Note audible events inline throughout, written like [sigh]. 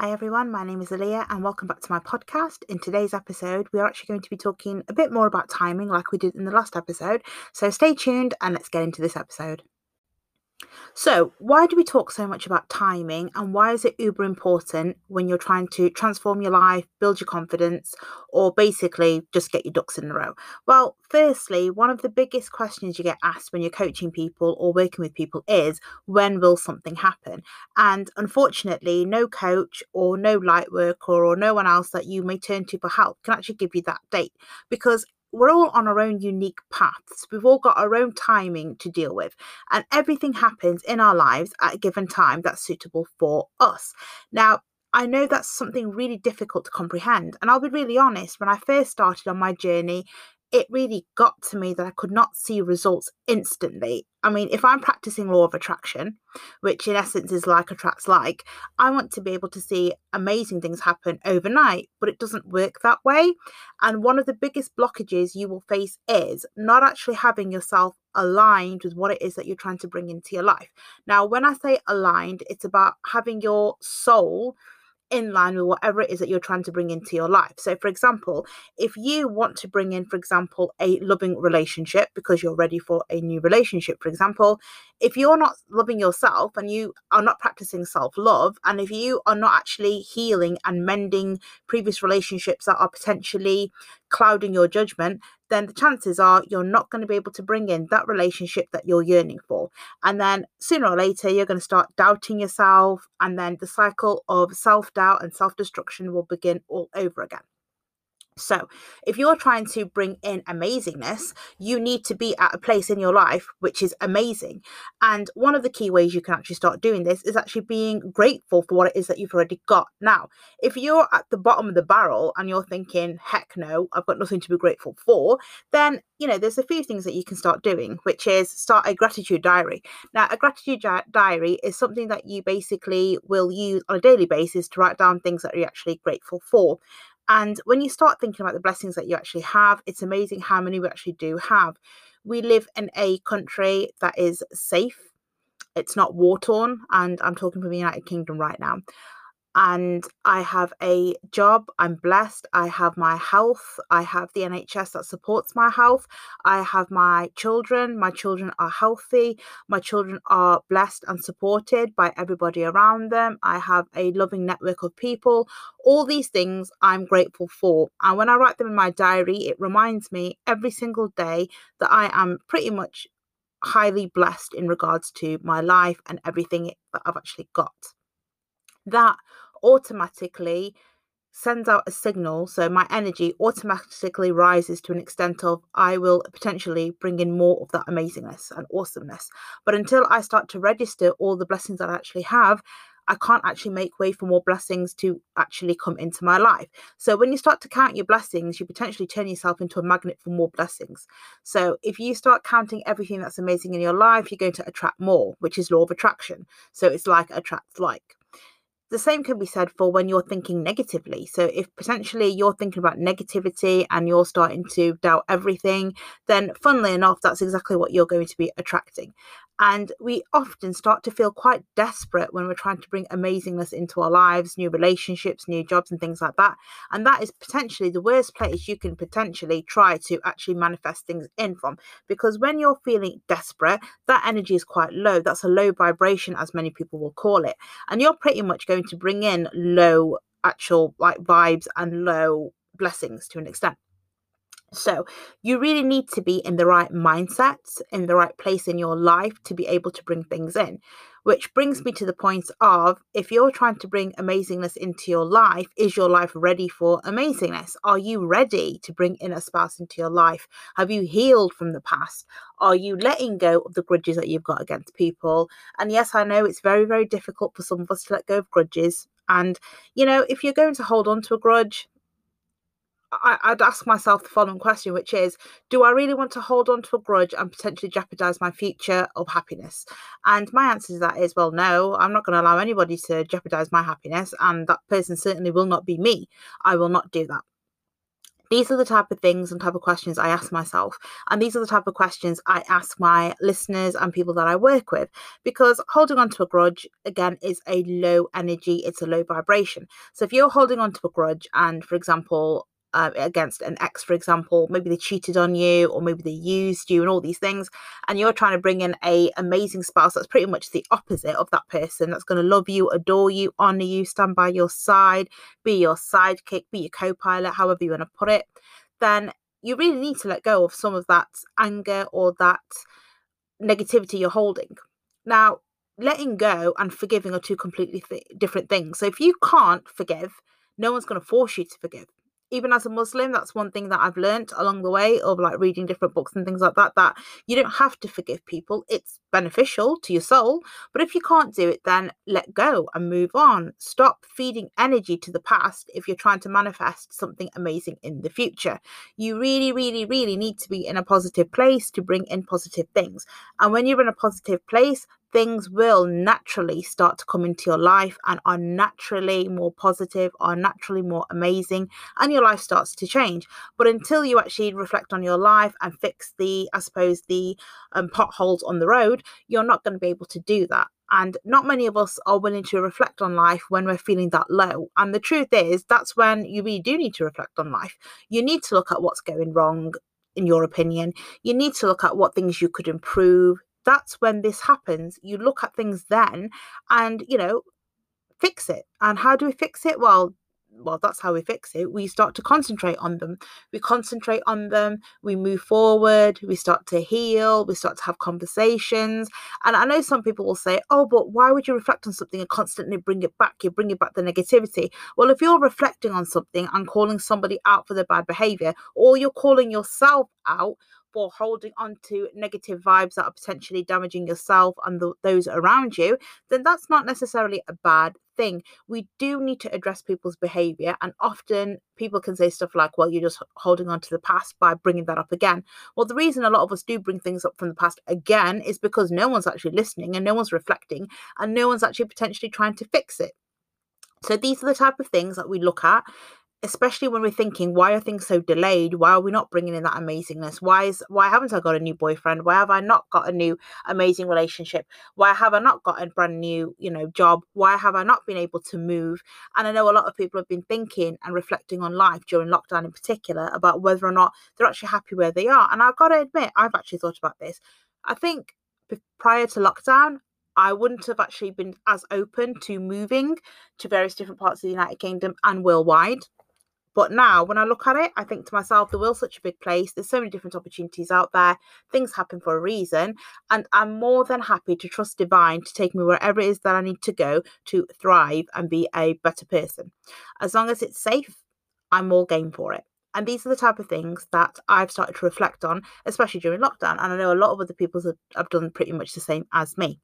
Hi everyone, my name is Alliyah and welcome back to my podcast. In today's episode, we are actually going to be talking a bit more about timing like we did in the last episode. So stay tuned and let's get into this episode. So, why do we talk so much about timing and why is it uber important when you're trying to transform your life, build your confidence, or basically just get your ducks in a row? Well, firstly, one of the biggest questions you get asked when you're coaching people or working with people is when will something happen? And unfortunately, no coach or no light worker or no one else that you may turn to for help can actually give you that date because we're all on our own unique paths. We've all got our own timing to deal with, and everything happens in our lives at a given time that's suitable for us. Now, I know that's something really difficult to comprehend, and I'll be really honest, when I first started on my journey, it really got to me that I could not see results instantly. I mean, if I'm practicing law of attraction, which in essence is like attracts like, I want to be able to see amazing things happen overnight, but it doesn't work that way. And one of the biggest blockages you will face is not actually having yourself aligned with what it is that you're trying to bring into your life. Now, when I say aligned, it's about having your soul in line with whatever it is that you're trying to bring into your life. So, for example, if you want to bring in, for example, a loving relationship because you're ready for a new relationship, for example, if you're not loving yourself and you are not practicing self love, and if you are not actually healing and mending previous relationships that are potentially clouding your judgment, then the chances are you're not going to be able to bring in that relationship that you're yearning for. And then sooner or later, you're going to start doubting yourself, and then the cycle of self doubt and self destruction will begin all over again. So, if you're trying to bring in amazingness, you need to be at a place in your life which is amazing. And one of the key ways you can actually start doing this is actually being grateful for what it is that you've already got. Now, if you're at the bottom of the barrel and you're thinking, heck no, I've got nothing to be grateful for, then, you know, there's a few things that you can start doing, which is start a gratitude diary. Now, a gratitude diary is something that you basically will use on a daily basis to write down things that you're actually grateful for. And when you start thinking about the blessings that you actually have, it's amazing how many we actually do have. We live in a country that is safe, it's not war torn, and I'm talking from the United Kingdom right now and I have a job. I'm blessed. I have my health. I have the NHS that supports my health. I have my children. My children are healthy. My children are blessed and supported by everybody around them. I have a loving network of people. All these things I'm grateful for. And when I write them in my diary, it reminds me every single day that I am pretty much highly blessed in regards to my life and everything that I've actually got. That automatically sends out a signal. So my energy automatically rises to an extent of I will potentially bring in more of that amazingness and awesomeness. But until I start to register all the blessings that I actually have, I can't actually make way for more blessings to actually come into my life. So when you start to count your blessings, you potentially turn yourself into a magnet for more blessings. So if you start counting everything that's amazing in your life, you're going to attract more, which is law of attraction. So it's like attracts like the same can be said for when you're thinking negatively. So, if potentially you're thinking about negativity and you're starting to doubt everything, then funnily enough, that's exactly what you're going to be attracting. And we often start to feel quite desperate when we're trying to bring amazingness into our lives, new relationships, new jobs, and things like that. And that is potentially the worst place you can potentially try to actually manifest things in from. Because when you're feeling desperate, that energy is quite low. That's a low vibration, as many people will call it. And you're pretty much going to bring in low actual like vibes and low blessings to an extent. So, you really need to be in the right mindset, in the right place in your life to be able to bring things in. Which brings me to the point of if you're trying to bring amazingness into your life, is your life ready for amazingness? Are you ready to bring in a spouse into your life? Have you healed from the past? Are you letting go of the grudges that you've got against people? And yes, I know it's very, very difficult for some of us to let go of grudges. And, you know, if you're going to hold on to a grudge, I, would ask myself the following question, which is Do I really want to hold on to a grudge and potentially jeopardize my future of happiness? And my answer to that is well, no, I'm not going to allow anybody to jeopardize my happiness, and that person certainly will not be me. I will not do that. These are the type of things and type of questions I ask myself. And these are the type of questions I ask my listeners and people that I work with. Because holding on to a grudge, again, is a low energy, it's a low vibration. So if you're holding on to a grudge and, for example, uh, against an ex, for example, maybe they cheated on you, or maybe they used you, and all these things, and you're trying to bring in a amazing spouse that's pretty much the opposite of that person, that's going to love you, adore you, honor you, stand by your side, be your sidekick, be your co-pilot, however you want to put it, then you really need to let go of some of that anger or that negativity you're holding. Now, letting go and forgiving are two completely th- different things. So if you can't forgive, no one's going to force you to forgive even as a Muslim, that's one thing that I've learned along the way of like reading different books and things like that. That you don't have to forgive people, it's beneficial to your soul. But if you can't do it, then let go and move on. Stop feeding energy to the past if you're trying to manifest something amazing in the future. You really, really, really need to be in a positive place to bring in positive things. And when you're in a positive place, things will naturally start to come into your life and are naturally more positive, are naturally more amazing, and your life starts to change. But until you actually reflect on your life and fix the, I suppose, the um, potholes on the road, you're not going to be able to do that. And not many of us are willing to reflect on life when we're feeling that low. And the truth is, that's when you really do need to reflect on life. You need to look at what's going wrong, in your opinion. You need to look at what things you could improve that's when this happens. You look at things then and, you know, fix it. And how do we fix it? Well, well, that's how we fix it. We start to concentrate on them. We concentrate on them. We move forward. We start to heal. We start to have conversations. And I know some people will say, oh, but why would you reflect on something and constantly bring it back? You're bringing back the negativity. Well, if you're reflecting on something and calling somebody out for their bad behavior, or you're calling yourself out for holding on to negative vibes that are potentially damaging yourself and the, those around you, then that's not necessarily a bad thing. We do need to address people's behavior, and often people can say stuff like, Well, you're just holding on to the past by bringing that up again. Well, the reason a lot of us do bring things up from the past again is because no one's actually listening and no one's reflecting, and no one's actually potentially trying to fix it. So these are the type of things that we look at especially when we're thinking why are things so delayed? Why are we not bringing in that amazingness? Why is why haven't i got a new boyfriend? Why have i not got a new amazing relationship? Why have i not got a brand new you know job? Why have i not been able to move? And i know a lot of people have been thinking and reflecting on life during lockdown in particular about whether or not they're actually happy where they are. And i've got to admit i've actually thought about this. I think prior to lockdown I wouldn't have actually been as open to moving to various different parts of the United Kingdom and worldwide. But now, when I look at it, I think to myself, the world's such a big place. There's so many different opportunities out there. Things happen for a reason. And I'm more than happy to trust Divine to take me wherever it is that I need to go to thrive and be a better person. As long as it's safe, I'm all game for it. And these are the type of things that I've started to reflect on, especially during lockdown. And I know a lot of other people have done pretty much the same as me.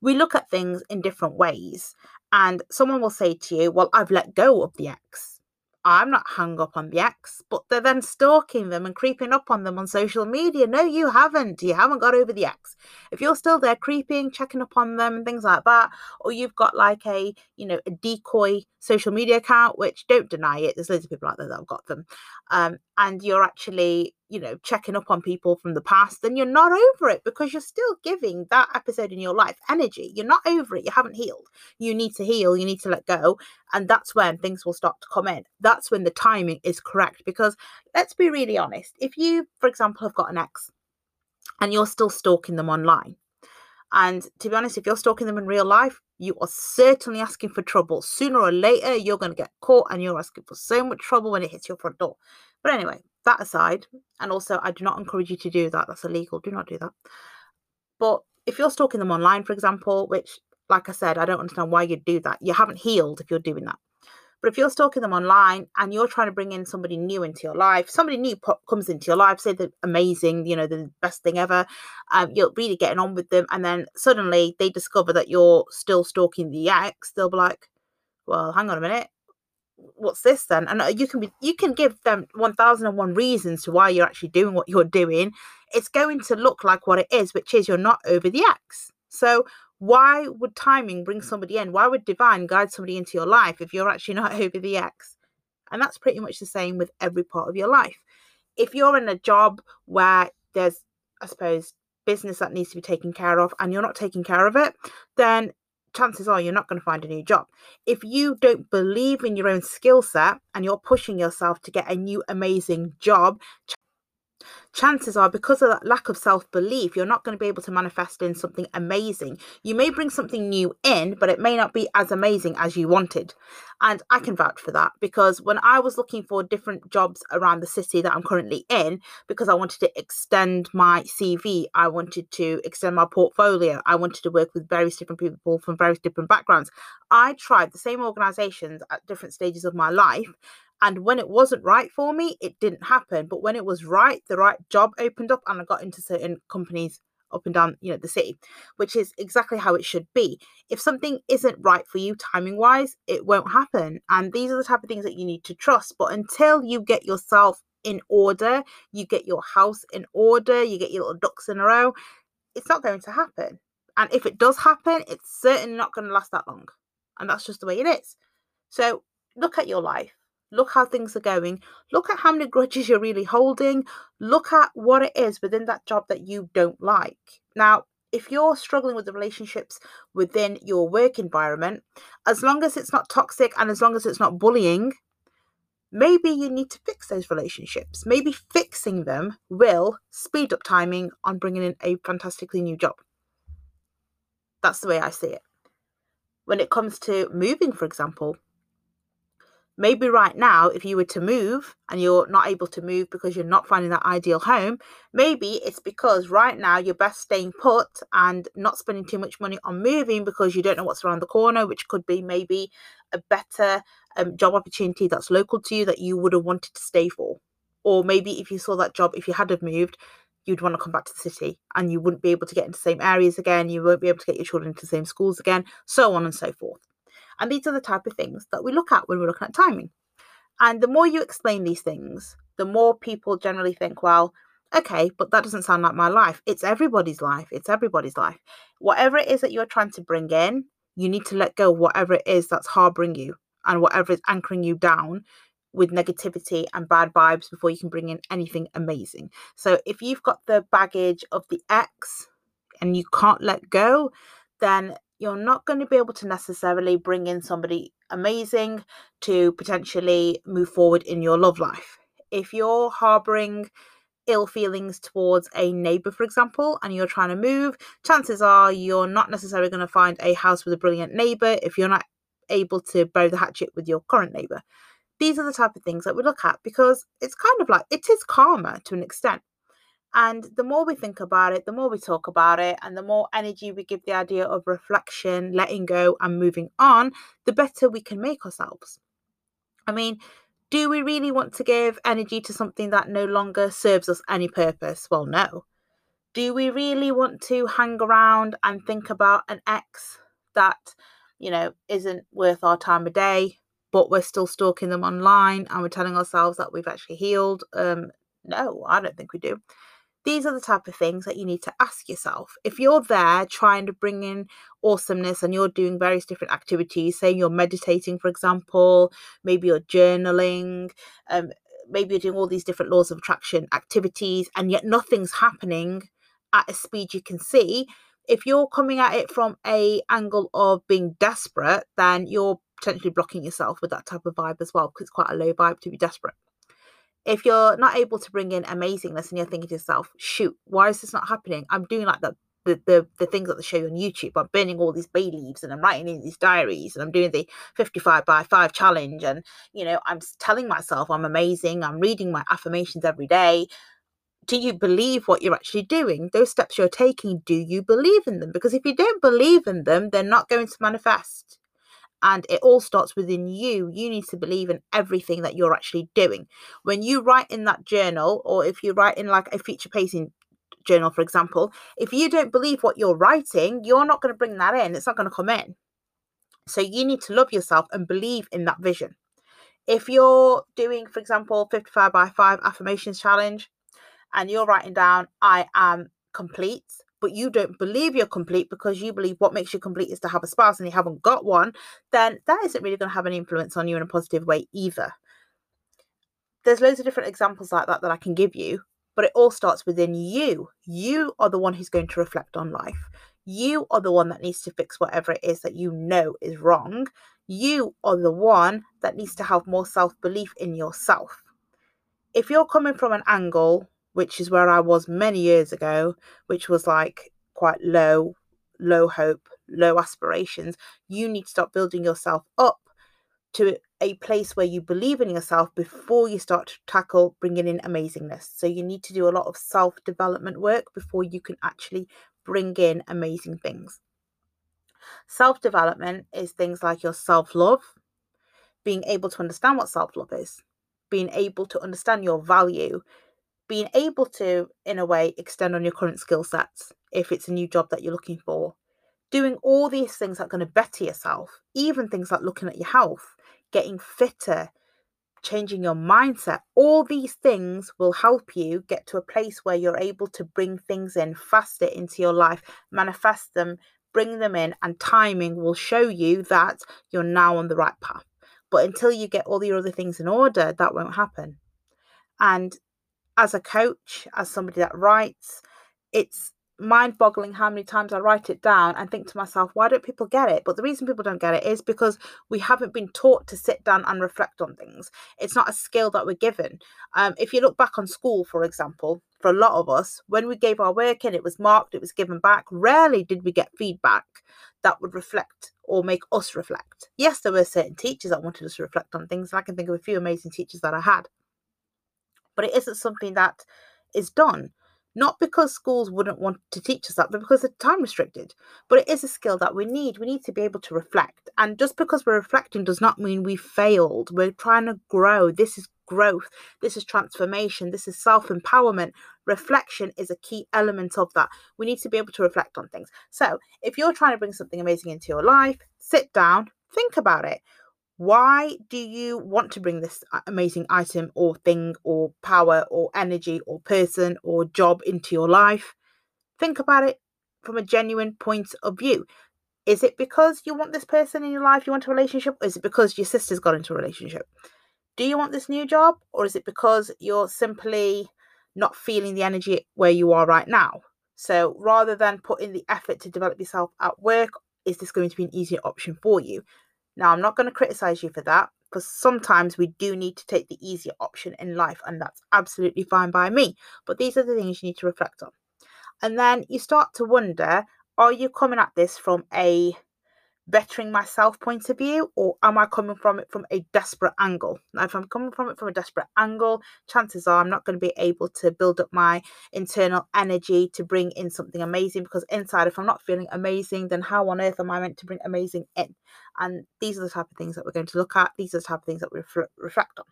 We look at things in different ways. And someone will say to you, Well, I've let go of the ex I'm not hung up on the ex, but they're then stalking them and creeping up on them on social media. No, you haven't. You haven't got over the ex. If you're still there creeping, checking up on them and things like that, or you've got like a, you know, a decoy social media account, which don't deny it, there's loads of people out there that have got them, um, and you're actually you know, checking up on people from the past, then you're not over it because you're still giving that episode in your life energy. You're not over it. You haven't healed. You need to heal. You need to let go. And that's when things will start to come in. That's when the timing is correct. Because let's be really honest. If you, for example, have got an ex and you're still stalking them online, and to be honest, if you're stalking them in real life, you are certainly asking for trouble. Sooner or later, you're going to get caught and you're asking for so much trouble when it hits your front door. But anyway, that aside, and also I do not encourage you to do that. That's illegal. Do not do that. But if you're stalking them online, for example, which, like I said, I don't understand why you'd do that. You haven't healed if you're doing that. But if you're stalking them online and you're trying to bring in somebody new into your life, somebody new po- comes into your life, say they're amazing, you know, the best thing ever, um, you're really getting on with them, and then suddenly they discover that you're still stalking the ex, they'll be like, well, hang on a minute, what's this then? And uh, you can be you can give them 1001 reasons to why you're actually doing what you're doing. It's going to look like what it is which is you're not over the ex so why would timing bring somebody in? Why would divine guide somebody into your life if you're actually not [laughs] over the ex And that's pretty much the same with every part of your life. If you're in a job where there's, I suppose, business that needs to be taken care of and you're not taking care of it, then chances are you're not going to find a new job. If you don't believe in your own skill set and you're pushing yourself to get a new amazing job, chances are because of that lack of self-belief you're not going to be able to manifest in something amazing. You may bring something new in but it may not be as amazing as you wanted. And i can vouch for that because when i was looking for different jobs around the city that i'm currently in because i wanted to extend my cv i wanted to extend my portfolio i wanted to work with various different people from various different backgrounds i tried the same organizations at different stages of my life and when it wasn't right for me, it didn't happen. But when it was right, the right job opened up and I got into certain companies up and down, you know, the city, which is exactly how it should be. If something isn't right for you timing wise, it won't happen. And these are the type of things that you need to trust. But until you get yourself in order, you get your house in order, you get your little ducks in a row, it's not going to happen. And if it does happen, it's certainly not going to last that long. And that's just the way it is. So look at your life Look how things are going. Look at how many grudges you're really holding. Look at what it is within that job that you don't like. Now, if you're struggling with the relationships within your work environment, as long as it's not toxic and as long as it's not bullying, maybe you need to fix those relationships. Maybe fixing them will speed up timing on bringing in a fantastically new job. That's the way I see it. When it comes to moving, for example, maybe right now, if you were to move and you're not able to move because you're not finding that ideal home, maybe it's because right now you're best staying put and not spending too much money on moving because you don't know what's around the corner, which could be maybe a better um, job opportunity that's local to you that you would have wanted to stay for. Or maybe if you saw that job, if you had have moved, you'd want to come back to the city and you wouldn't be able to get into the same areas again, you won't be able to get your children into the same schools again, so on and so forth. And these are the type of things that we look at when we're looking at timing. And the more you explain these things, the more people generally think, well, okay, but that doesn't sound like my life. It's everybody's life. It's everybody's life. Whatever it is that you're trying to bring in, you need to let go whatever it is that's harboring you and whatever is anchoring you down with negativity and bad vibes before you can bring in anything amazing. So if you've got the baggage of the ex and you can't let go, then you're not going to be able to necessarily bring in somebody amazing to potentially move forward in your love life. If you're harboring ill feelings towards a neighbor, for example, and you're trying to move, chances are you're not necessarily going to find a house with a brilliant neighbor if you're not able to bury the hatchet with your current neighbor. These are the type of things that we look at because it's kind of like it is karma to an extent. And the more we think about it, the more we talk about it, and the more energy we give the idea of reflection, letting go, and moving on, the better we can make ourselves. I mean, do we really want to give energy to something that no longer serves us any purpose? Well, no. Do we really want to hang around and think about an ex that, you know, isn't worth our time of day, but we're still stalking them online and we're telling ourselves that we've actually healed? Um, no, I don't think we do. These are the type of things that you need to ask yourself. If you're there trying to bring in awesomeness and you're doing various different activities, say you're meditating, for example, maybe you're journaling, um, maybe you're doing all these different laws of attraction activities, and yet nothing's happening at a speed you can see. If you're coming at it from a angle of being desperate, then you're potentially blocking yourself with that type of vibe as well, because it's quite a low vibe to be desperate if you're not able to bring in amazingness and you're thinking to yourself, shoot, why is this not happening? I'm doing like the the, the, the things that they show on YouTube. I'm burning all these bay leaves and I'm writing in these diaries and I'm doing the 55 by 5 challenge. And, you know, I'm telling myself I'm amazing. I'm reading my affirmations every day. Do you believe what you're actually doing? Those steps you're taking, do you believe in them? Because if you don't believe in them, they're not going to manifest and it all starts within you. You need to believe in everything that you're actually doing. When you write in that journal, or if you write in like a future pacing journal, for example, if you don't believe what you're writing, you're not going to bring that in. It's not going to come in. So you need to love yourself and believe in that vision. If you're doing, for example, 55 by 5 affirmations challenge and you're writing down, I am complete, but you don't believe you're complete because you believe what makes you complete is to have a spouse and you haven't got one, then that isn't really going to have an influence on you in a positive way either. there's loads of different examples like that that I can give you, but it all starts within you. You are the one who's going to reflect on life. You are the one that needs to fix whatever it is that you know is wrong. You are the one that needs to have more self belief in yourself. If you're coming from an angle, which is where I was many years ago, which was like quite low, low hope, low aspirations, you need to start building yourself up to a place where you believe in yourself before you start to tackle bringing in amazingness. So you need to do a lot of self development work before you can actually bring in amazing things. Self development is things like your self love, being able to understand what self love is, being able to understand your value, being able to, in a way, extend on your current skill sets if it's a new job that you're looking for. Doing all these things that are going to better yourself, even things like looking at your health, getting fitter, changing your mindset, all these things will help you get to a place where you're able to bring things in faster into your life, manifest them, bring them in, and timing will show you that you're now on the right path. But until you get all your other things in order, that won't happen. And as a coach, as somebody that writes, it's mind boggling how many times I write it down and think to myself, why don't people get it? But the reason people don't get it is because we haven't been taught to sit down and reflect on things. It's not a skill that we're given. Um, if you look back on school, for example, for a lot of us, when we gave our work in, it was marked, it was given back. Rarely did we get feedback that would reflect or make us reflect. Yes, there were certain teachers that wanted us to reflect on things. and I can think of a few amazing teachers that I had. But it isn't something that is done not because schools wouldn't want to teach us that, but because they're time restricted. But it is a skill that we need. We need to be able to reflect. And just because we're reflecting does not mean we failed. We're trying to grow. This is growth. This is transformation. This is self empowerment. Reflection is a key element of that. We need to be able to reflect on things. So if you're trying to bring something amazing into your life, sit down, think about it. Why do you want to bring this uh, amazing item or thing or power or energy or person or job into your life? Think about it from a genuine point of view. Is it because you want this person in your life, you want a relationship, or is it because your sister's got into a relationship? Do you want this new job, or is it because you're simply not feeling the energy where you are right now? So rather than putting the effort to develop yourself at work, is this going to be an easier option for you? Now, I'm not going to criticize you for that because sometimes we do need to take the easier option in life, and that's absolutely fine by me. But these are the things you need to reflect on. And then you start to wonder are you coming at this from a bettering myself point of view or am I coming from it from a desperate angle? Now, if I'm coming from it from a desperate angle, chances are I'm not going to be able to build up my internal energy to bring in something amazing because inside, if I'm not feeling amazing, then how on earth am I meant to bring amazing in? And these are the type of things that we're going to look at. These are the type of things that we reflect on.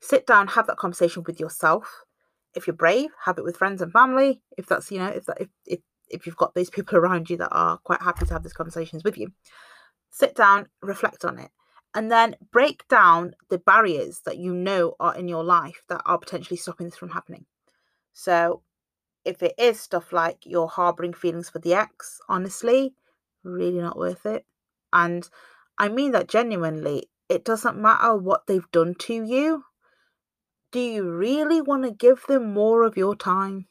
Sit down, have that conversation with yourself. If you're brave, have it with friends and family. If that's, you know, if that, if, if if you've got those people around you that are quite happy to have these conversations with you, sit down, reflect on it, and then break down the barriers that you know are in your life that are potentially stopping this from happening. So, if it is stuff like you're harboring feelings for the ex, honestly, really not worth it. And I mean that genuinely. It doesn't matter what they've done to you. Do you really want to give them more of your time?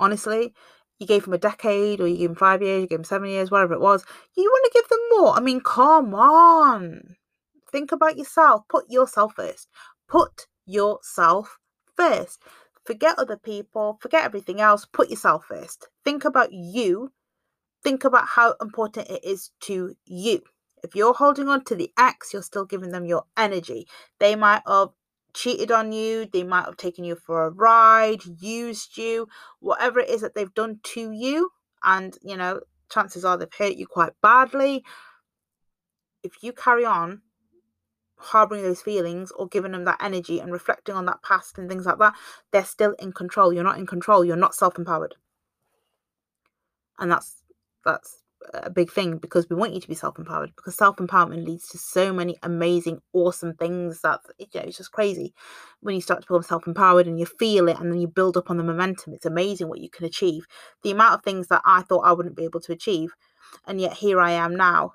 Honestly, you gave them a decade or you gave them five years, you gave them seven years, whatever it was. You want to give them more. I mean, come on. Think about yourself. Put yourself first. Put yourself first. Forget other people, forget everything else. Put yourself first. Think about you. Think about how important it is to you. If you're holding on to the ex, you're still giving them your energy. They might have cheated on you, they might have taken you for a ride, used you, whatever it is that they've done to you, and you know, chances are they've hurt you quite badly. If you carry on harboring those feelings or giving them that energy and reflecting on that past and things like that, they're still in control. You're not in control, you're not self empowered. And that's that's a big thing because we want you to be self-empowered because self-empowerment leads to so many amazing awesome things that you know it's just crazy. When you start to become self-empowered and you feel it and then you build up on the momentum it's amazing what you can achieve. The amount of things that i thought i wouldn't be able to achieve and yet here i am now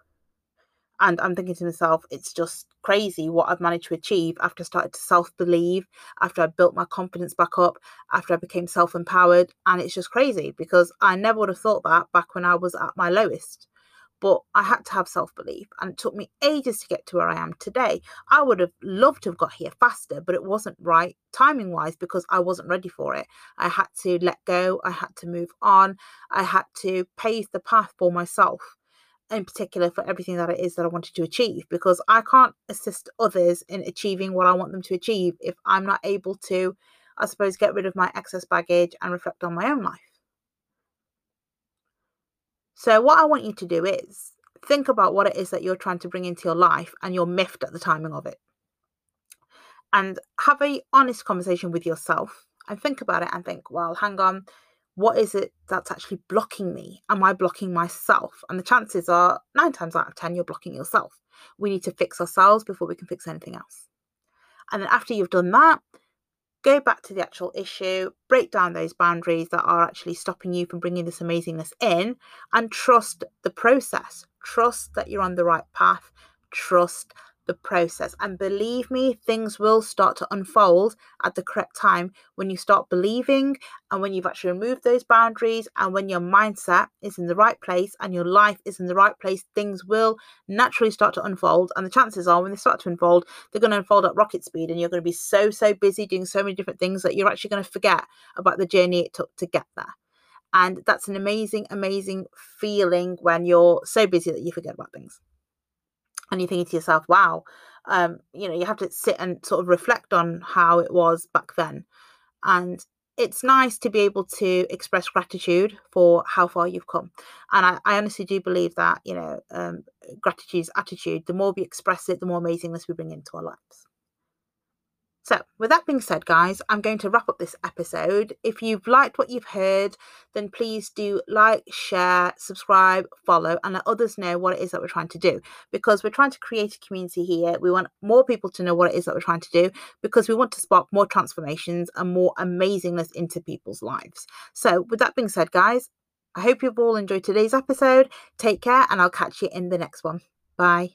And I'm thinking to myself, it's just crazy what I've managed to achieve after I started to self believe, after I built my confidence back up, after I became self empowered. And it's just crazy because I never would have thought that back when I was at my lowest. But I had to have self belief, and it took me ages to get to where I am today. I would have loved to have got here faster, but it wasn't right timing wise because I wasn't ready for it. I had to let go, I had to move on, I had to pave the path for myself in particular for everything that it is that I wanted to achieve because I can't assist others in achieving what I want them to achieve if I'm not able to, I suppose, get rid of my excess baggage and reflect on my own life. So, what I want you to do is think about what it is that you're trying to bring into your life and you're miffed at the timing of it. And have a honest conversation with yourself and think about it and think, well, hang on, what is it that's actually blocking me? Am I blocking myself? And the chances are nine times out of 10, you're blocking yourself. We need to fix ourselves before we can fix anything else. And then after you've done that, go back to the actual issue, break down those boundaries that are actually stopping you from bringing this amazingness in, and trust the process. Trust that you're on the right path. Trust the process. And believe me, things will start to unfold at the correct time when you start believing and when you've actually removed those boundaries and when your mindset is in the right place and your life is in the right place, things will naturally start to unfold. And the chances are, when they start to unfold, they're going to unfold at rocket speed and you're going to be so, so busy doing so many different things that you're actually going to forget about the journey it took to get there. And that's an amazing, amazing feeling when you're so busy that you forget about things and you're thinking to yourself, wow, um, you know, you have to sit and sort of reflect on how it was back then. And it's nice to be able to express gratitude for how far you've come. And I, I honestly do believe that, you know, um, gratitude's attitude, the more we express it, the more amazingness we bring into our lives. So, with that being said, guys, I'm going to wrap up this episode. If you've liked what you've heard, then please do like, share, subscribe, follow, and let others know what it is that we're trying to do. Because we're trying to create a community here. We want more people to know what it is that we're trying to do because we want to spark more transformations and more amazingness into people's lives. So, with that being said, guys, I hope you've all enjoyed today's episode. Take care, and I'll catch you in the next one. Bye.